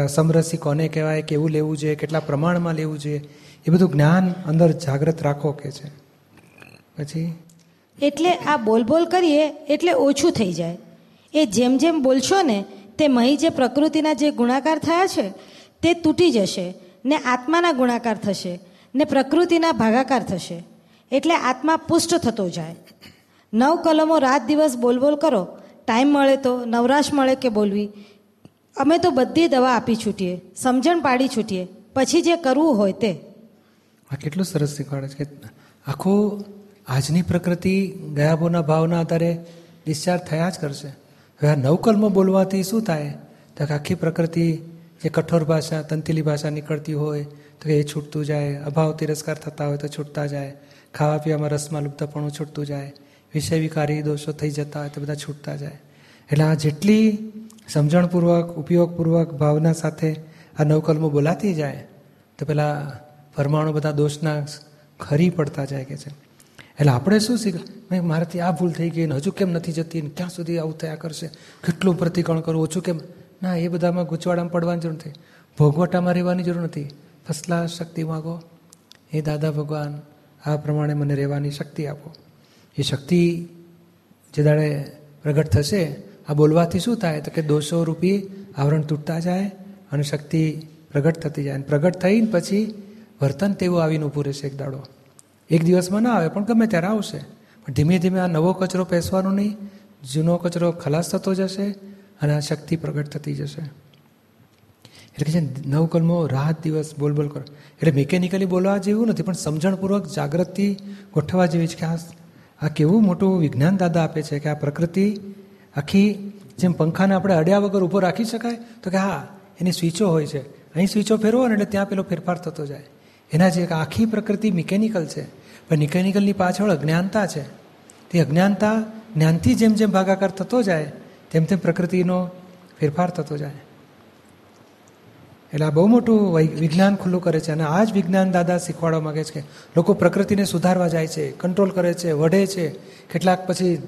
સમરસી કોને કહેવાય, કેવું લેવું જોઈએ, કેટલા પ્રમાણમાં લેવું જોઈએ, એ બધું જ્ઞાન અંદર જાગૃત રાખો કે છે. પછી? એટલે આ બોલ બોલ કરીએ એટલે ઓછું થઈ જાય. એ જેમ જેમ બોલશો ને તે મહી જે પ્રકૃતિના જે ગુણાકાર થયા છે તે તૂટી જશે ને આત્માના ગુણાકાર થશે ને પ્રકૃતિના ભાગાકાર થશે. એટલે આત્મા પુષ્ટ થતો જાય. નવ કલમો રાત દિવસ બોલ બોલ કરો. ટાઈમ મળે તો નવરાશ મળે કે બોલવી. અમે તો બધી દવા આપી છૂટીએ સમજણ પાડી છૂટીએ. પછી જે કરવું હોય તે. આ કેટલું સરસ શીખવાડે છે આખું આજની પ્રકૃતિ ગયાબોના ભાવના આધારે ડિસ્ચાર્જ થયા જ કરશે. હવે આ નવકલ્મો બોલવાથી શું થાય? તો આખી પ્રકૃતિ જે કઠોર ભાષા, તંતિલી ભાષા નીકળતી હોય, તો એ છૂટતું જાય, અભાવ તિરસ્કાર થતા હોય તો છૂટતા જાય, ખાવા પીવામાં રસમાં લુપ્તપણું છૂટતું જાય, વિષય વિકારી દોષો થઈ જતા હોય તો બધા છૂટતા જાય. એટલે આ જેટલી સમજણપૂર્વક, ઉપયોગપૂર્વક ભાવના સાથે આ નવકલમો બોલાતી જાય, તો પેલા પરમાણુ બધા દોષના ખરી પડતા જાય કે છે. એટલે આપણે શું શીખ મારાથી આ ભૂલ થઈ ગઈ ને હજુ કેમ નથી જતી ને ક્યાં સુધી આવું થયા કરશે? કેટલું પ્રતિકરણ કરવું? ઓછું કેમ? ના, એ બધામાં ગૂંચવાડામાં પડવાની જરૂર નથી. ભોગવટામાં રહેવાની જરૂર નથી. ફસલા શક્તિ માગો. એ દાદા ભગવાન, આ પ્રમાણે મને રહેવાની શક્તિ આપો. એ શક્તિ જે દાડે પ્રગટ થશે, આ બોલવાથી શું થાય? તો કે દોષો રૂપી આવરણ તૂટતા જાય અને શક્તિ પ્રગટ થતી જાય. અને પ્રગટ થઈને પછી વર્તન તેવું આવીને ઊભું રહેશે એક દાડો. એક દિવસમાં ના આવે, પણ ગમે ત્યારે આવશે. પણ ધીમે ધીમે આ નવો કચરો પેસવાનો નહીં, જૂનો કચરો ખલાસ થતો જશે અને આ શક્તિ પ્રગટ થતી જશે. એટલે કે છે નવકલમો રાહત દિવસ બોલ બોલ કરો. એટલે મિકેનિકલી બોલવા જેવું નથી, પણ સમજણપૂર્વક જાગૃતિ ગોઠવવા જેવી છે કે આ આ કેવું મોટું વિજ્ઞાન દાદા આપે છે કે આ પ્રકૃતિ આખી, જેમ પંખાને આપણે અડ્યા વગર ઊભો રાખી શકાય, તો કે હા, એની સ્વિચો હોય છે. અહીં સ્વિચો ફેરવો ને એટલે ત્યાં પેલો ફેરફાર થતો જાય. એના જે આખી પ્રકૃતિ મિકેનિકલ છે પણ મિકેનિકલની પાછળ અજ્ઞાનતા છે. તે અજ્ઞાનતા જ્ઞાનથી જેમ જેમ ભાગાકાર થતો જાય, તેમ તેમ પ્રકૃતિનો ફેરફાર થતો જાય. એટલે આ બહુ મોટું વિજ્ઞાન ખુલ્લું કરે છે અને આ જ વિજ્ઞાન દાદા શીખવાડવા માગે છે કે લોકો પ્રકૃતિને સુધારવા જાય છે, કંટ્રોલ કરે છે, વઢે છે. કેટલાક પછી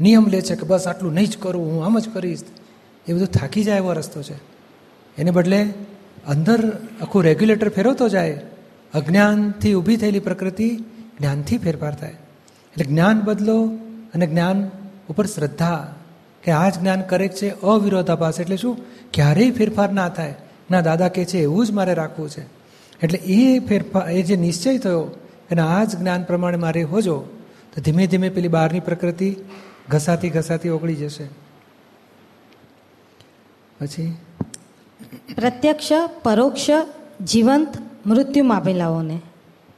નિયમ લે છે કે બસ આટલું નહીં જ કરું, હું આમ જ કરીશ. એ બધું થાકી જાય એવો રસ્તો છે. એને બદલે અંદર આખું રેગ્યુલેટર ફેરવતો જાય. અજ્ઞાનથી ઊભી થયેલી પ્રકૃતિ જ્ઞાનથી ફેરફાર થાય. એટલે જ્ઞાન બદલો અને જ્ઞાન ઉપર શ્રદ્ધા કે આ જ જ્ઞાન કરેક્ટ છે અવિરોધાભાસ એટલે શું? ક્યારેય ફેરફાર ના થાય. ના, દાદા કહે છે, એવું જ મારે રાખવું છે. એટલે એ ફેરફાર એ જે નિશ્ચય થયો અને આ જ જ્ઞાન પ્રમાણે મારે હોજો, તો ધીમે ધીમે પેલી બહારની પ્રકૃતિ ઘસાતી ઘસાતી ઓગળી જશે. પછી? પ્રત્યક્ષ, પરોક્ષ, જીવંત મૃત્યુ પામેલાઓને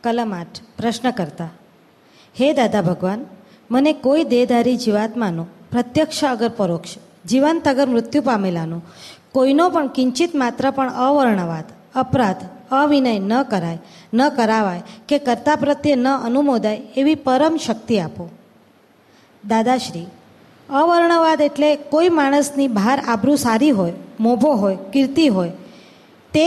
કલમ આઠ પ્રશ્ન કરતા, હે દાદા ભગવાન, મને કોઈ દેહધારી જીવાત્માનો પ્રત્યક્ષ અગર પરોક્ષ, જીવંત અગર મૃત્યુ પામેલાનો કોઈનો પણ કિંચિત માત્ર પણ અવર્ણવાદ, અપરાધ, અવિનય ન કરાય, ન કરાવાય કે કરતા પ્રત્યે ન અનુમોદાય એવી પરમ શક્તિ આપો. દાદાશ્રી, અવર્ણવાદ એટલે કોઈ માણસની બહાર આબરૂ સારી હોય, મોભો હોય, કીર્તિ હોય, તે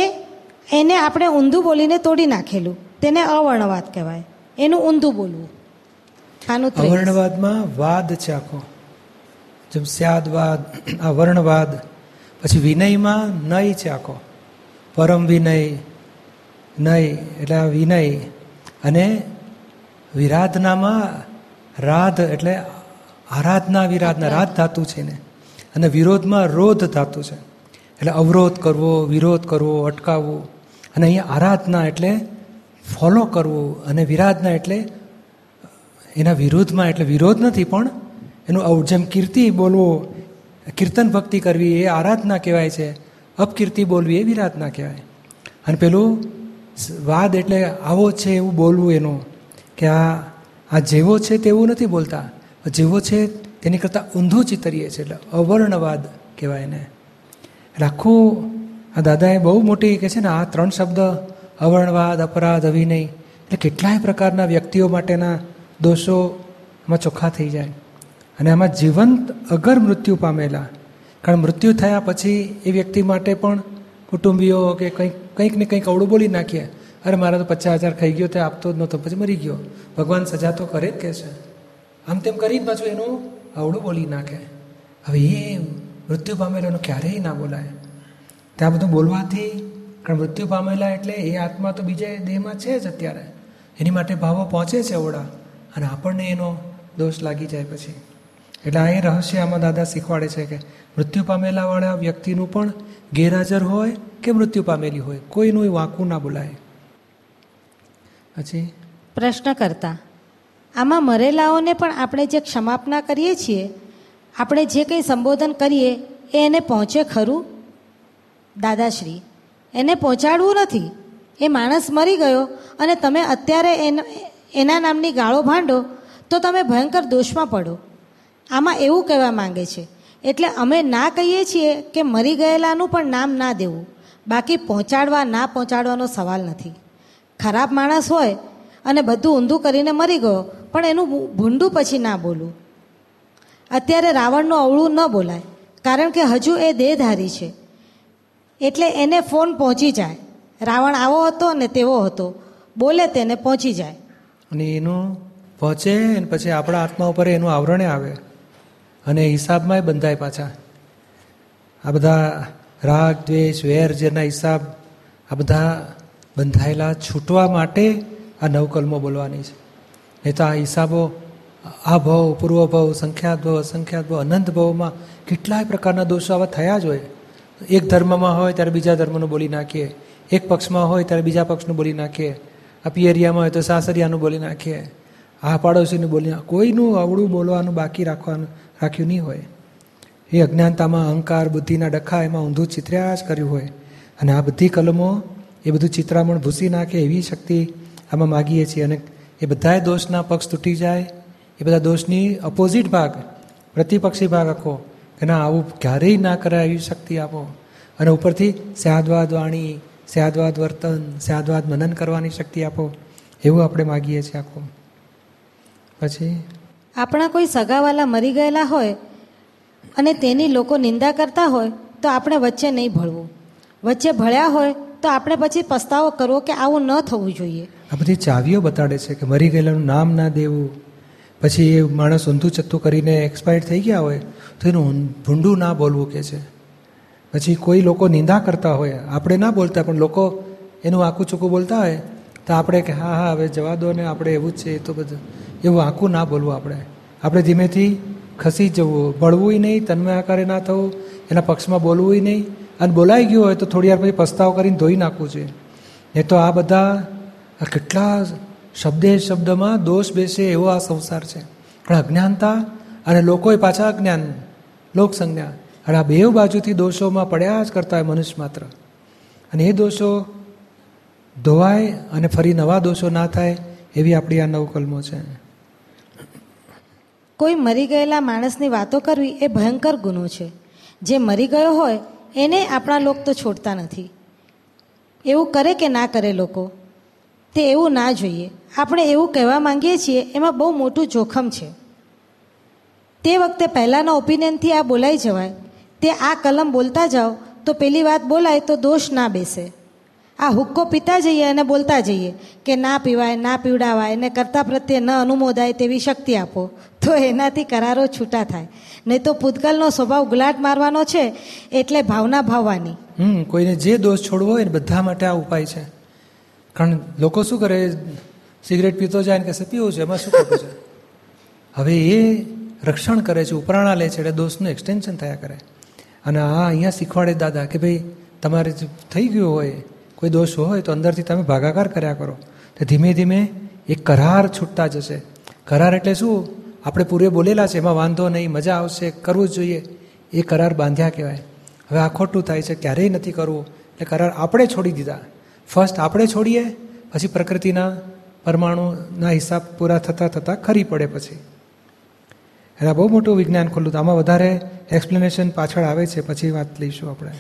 એને આપણે ઊંધું બોલીને તોડી નાખેલું. તેને અવર્ણવાદ કહેવાય. એનું ઊંધું બોલવું. આનું. અવર્ણવાદમાં વાદ છે આખો. જેમ સ્યાદવાદ અવર્ણવાદ પછી વિનયમાં નય છે આખો. પરમ વિનય નય એટલે આ વિનય. અને વિરાધનામાં રાધ એટલે આરાધના વિરાધના. રાધ ધાતુ છે ને અને વિરોધમાં રોધ ધાતુ છે. એટલે અવરોધ કરવો વિરોધ કરવો અટકાવવું. અને અહીંયા આરાધના એટલે ફોલો કરવું અને વિરાધના એટલે, એના વિરોધમાં એટલે વિરોધ નથી, પણ એનું આઉટ જેમ કીર્તિ બોલવો, કીર્તન ભક્તિ કરવી એ આરાધના કહેવાય છે, અપકીર્તિ બોલવી એ વિરાધના કહેવાય. અને પેલું વાદ એટલે આવો છે એવું બોલવું એનું, કે આ આ જેવો છે તેવું નથી બોલતા જેવો છે તેની કરતાં ઊંધું ચિતરીએ છે, એટલે અવર્ણવાદ કહેવાય એને. એટલે આખું, આ દાદાએ બહુ મોટી કે છે ને, આ ત્રણ શબ્દ અવર્ણવાદ, અપરાધ, અભિનય એટલે કેટલાય પ્રકારના વ્યક્તિઓ માટેના દોષો આમાં ચોખ્ખા થઈ જાય. અને આમાં જીવંત અગર મૃત્યુ પામેલા. કારણ મૃત્યુ થયા પછી એ વ્યક્તિ માટે પણ કુટુંબીઓ કે કંઈક કંઈક ને કંઈક અવળું બોલી નાખીએ. અરે મારા તો પચાસ હજાર ખાઈ ગયો તે આપતો જ નહોતો, પછી મરી ગયો. ભગવાન સજા તો કરે જ કે છે. આમ તેમ કરી જ પાછું એનું અવળું બોલી નાખે. હવે એ મૃત્યુ પામેલાનું ક્યારેય ના બોલાય. ત્યાં બધું બોલવાથી કારણ મૃત્યુ પામેલા એટલે એ આત્મા તો બીજા દેહમાં છે જ અત્યારે. એની માટે ભાવો પહોંચે છે ઓળા અને આપણને એનો દોષ લાગી જાય પછી. એટલે આ એ રહસ્ય આમાં દાદા શીખવાડે છે કે મૃત્યુ પામેલાવાળા વ્યક્તિનું પણ ગેરહાજર હોય કે મૃત્યુ પામેલી હોય. કોઈનું વાંકું ના બોલાય. પછી? પ્રશ્ન કરતા, આમાં મરેલાઓને પણ આપણે જે ક્ષમાપના કરીએ છીએ, આપણે જે કંઈ સંબોધન કરીએ, એ એને પહોંચે ખરું? દાદાશ્રી એને પહોંચાડવું નથી. એ માણસ મરી ગયો અને તમે અત્યારે એન- નામની ગાળો ભાંડો, તો તમે ભયંકર દોષમાં પડો. આમાં એવું કહેવા માંગે છે. એટલે અમે ના કહીએ છીએ કે મરી ગયેલાનું પણ નામ ના દેવું. બાકી પહોંચાડવા, ના પહોંચાડવાનો સવાલ નથી. ખરાબ માણસ હોય અને બધું ઊંધું કરીને મરી ગયો, પણ એનું ભૂંડું પછી ના બોલવું અત્યારે રાવણનું અવળું ન બોલાય, કારણ કે હજુ એ દેહધારી છે. એટલે એને ફોન પહોંચી જાય. રાવણ આવો હતો ને તેવો હતો. બોલે તેને પહોંચી જાય. અને એનું પહોંચે અને પછી આપણા આત્મા ઉપર એનું આવરણે આવે. અને હિસાબમાંય બંધાય પાછા. આ બધા રાગ, દ્વેષ, વેર જેના હિસાબ આ બધા બંધાયેલા છૂટવા માટે આ નવકલમો બોલવાની છે. નહીં તો આ હિસાબો, આ ભાવ, પૂર્વ ભાવ, સંખ્યાત ભાવ, અસંખ્યાત ભાવ, અનંત ભાવમાં કેટલાય પ્રકારના દોષો આવા થયા જ હોય. એક ધર્મમાં હોય ત્યારે બીજા ધર્મનું બોલી નાખીએ. એક પક્ષમાં હોય ત્યારે બીજા પક્ષનું બોલી નાખીએ. આ પિયરિયામાં હોય તો સાસરિયાનું બોલી નાખીએ. આ પાડોશીનું બોલી નાખીએ. કોઈનું અવળું બોલવાનું બાકી રાખવાનું, રાખ્યું નહીં હોય. એ અજ્ઞાનતામાં અહંકાર, બુદ્ધિના ડખા એમાં ઊંધું ચિત્ર્યા જ કર્યું હોય. અને આ બધી કલમો એ બધું ચિત્રામણ ભૂસી નાખે એવી શક્તિ આમાં માગીએ છીએ. અને એ બધાય દોષના પક્ષ તૂટી જાય. એ બધા દોષની અપોઝિટ ભાગ, પ્રતિપક્ષી ભાગ આખો કે ના આવું ક્યારેય ના કરાય એવી શક્તિ આપો. અને ઉપરથી સ્યાદવાદ વાણી સ્યાદવાદ વર્તન સ્યાદવાદ મનન કરવાની શક્તિ આપો. એવું આપણે માગીએ છીએ આખું. પછી? આપણા કોઈ સગાવાલા મરી ગયેલા હોય અને તેની લોકો નિંદા કરતા હોય તો આપણે વચ્ચે નહીં ભળવું. વચ્ચે ભળ્યા હોય તો આપણે પછી પસ્તાવો કરવો કે આવું ન થવું જોઈએ. આ બધી ચાવીઓ બતાડે છે કે મરી ગયેલાનું નામ ના દેવું. પછી માણસ ઊંધું ચત્તું કરીને એક્સપાયર થઈ ગયા હોય, તો એનું ભૂંડું ના બોલવું કે છે. પછી કોઈ લોકો નિંદા કરતા હોય, આપણે ના બોલતા, પણ લોકો એનું આખું ચૂકું બોલતા હોય, તો આપણે કે, હા હા, હવે જવા દો ને, આપણે એવું જ છે, એ તો બધું. એવું આખું ના બોલવું આપણે. આપણે ધીમેથી ખસી જવું બળવું નહીં, તન્મય આકારે ના થવું, એના પક્ષમાં બોલવું નહીં, અને બોલાઈ ગયું હોય તો થોડી વાર પછી પસ્તાવ કરીને ધોઈ નાખવું છે એ તો આ બધા કેટલા શબ્દે શબ્દમાં દોષ બેસે એવો આ સંસાર છે. પણ અજ્ઞાનતા અને લોકોએ પાછા અજ્ઞાન, લોક સંજ્ઞા અને આ બે બાજુથી દોષોમાં પડ્યા જ કરતા હોય મનુષ્ય માત્ર. અને એ દોષો ધોવાય અને ફરી નવા દોષો ના થાય એવી આપણી આ નવકલમો છે. કોઈ મરી ગયેલા માણસની વાતો કરવી એ ભયંકર ગુનો છે. જે મરી ગયો હોય એને આપણા લોક તો છોડતા નથી. એવું કરે કે ના કરે લોકો? તે એવું ના જોઈએ. આપણે એવું કહેવા માંગીએ છીએ, એમાં બહુ મોટું જોખમ છે. તે વખતે પહેલાંના ઓપિનિયનથી આ બોલાઈ જવાય. તે આ કલમ બોલતા જાઓ, તો પેલી વાત બોલાય તો દોષ ના બેસે. આ હુક્કો પીતા જઈએ અને બોલતા જઈએ કે ના પીવાય, ના પીવડાવાય ને કરતા પ્રત્યે ન અનુમોદાય તેવી શક્તિ આપો. તો એનાથી કરારો છૂટા થાય. નહીં તો પૂતગલનો સ્વભાવ ગુલાટ મારવાનો છે, એટલે ભાવના ભાવવાની. હમ, કોઈને જે દોષ છોડવો હોય બધા માટે આ ઉપાય છે. કારણ લોકો શું કરે? સિગરેટ પીતો જાય ને કહેશે, પીવું છે, એમાં શું ખોટું છે? હવે એ રક્ષણ કરે છે, ઉપરાણા લે છે, એટલે દોષનું એક્સટેન્શન થયા કરે. અને આ અહીંયા શીખવાડે દાદા કે ભાઈ, તમારે થઈ ગયું હોય, કોઈ દોષ હોય, તો અંદરથી તમે ભાગાકાર કર્યા કરો. તો ધીમે ધીમે એ કરાર છૂટતા જશે. કરાર એટલે શું? આપણે પૂરે બોલેલા છે, એમાં વાંધો નહીં, મજા આવશે, કરવું જ જોઈએ. એ કરાર બાંધ્યા કહેવાય. હવે આ ખોટું થાય છે, ક્યારેય નથી કરવું. એટલે કરાર આપણે છોડી દીધા. ફર્સ્ટ આપણે છોડીએ, પછી પ્રકૃતિના પરમાણુના હિસાબ પૂરા થતાં થતાં ખરી પડે પછી. એટલે બહુ મોટું વિજ્ઞાન ખુલ્લું આમાં વધારે એક્સપ્લેનેશન પાછળ આવે છે, પછી વાત લઈશું આપણે.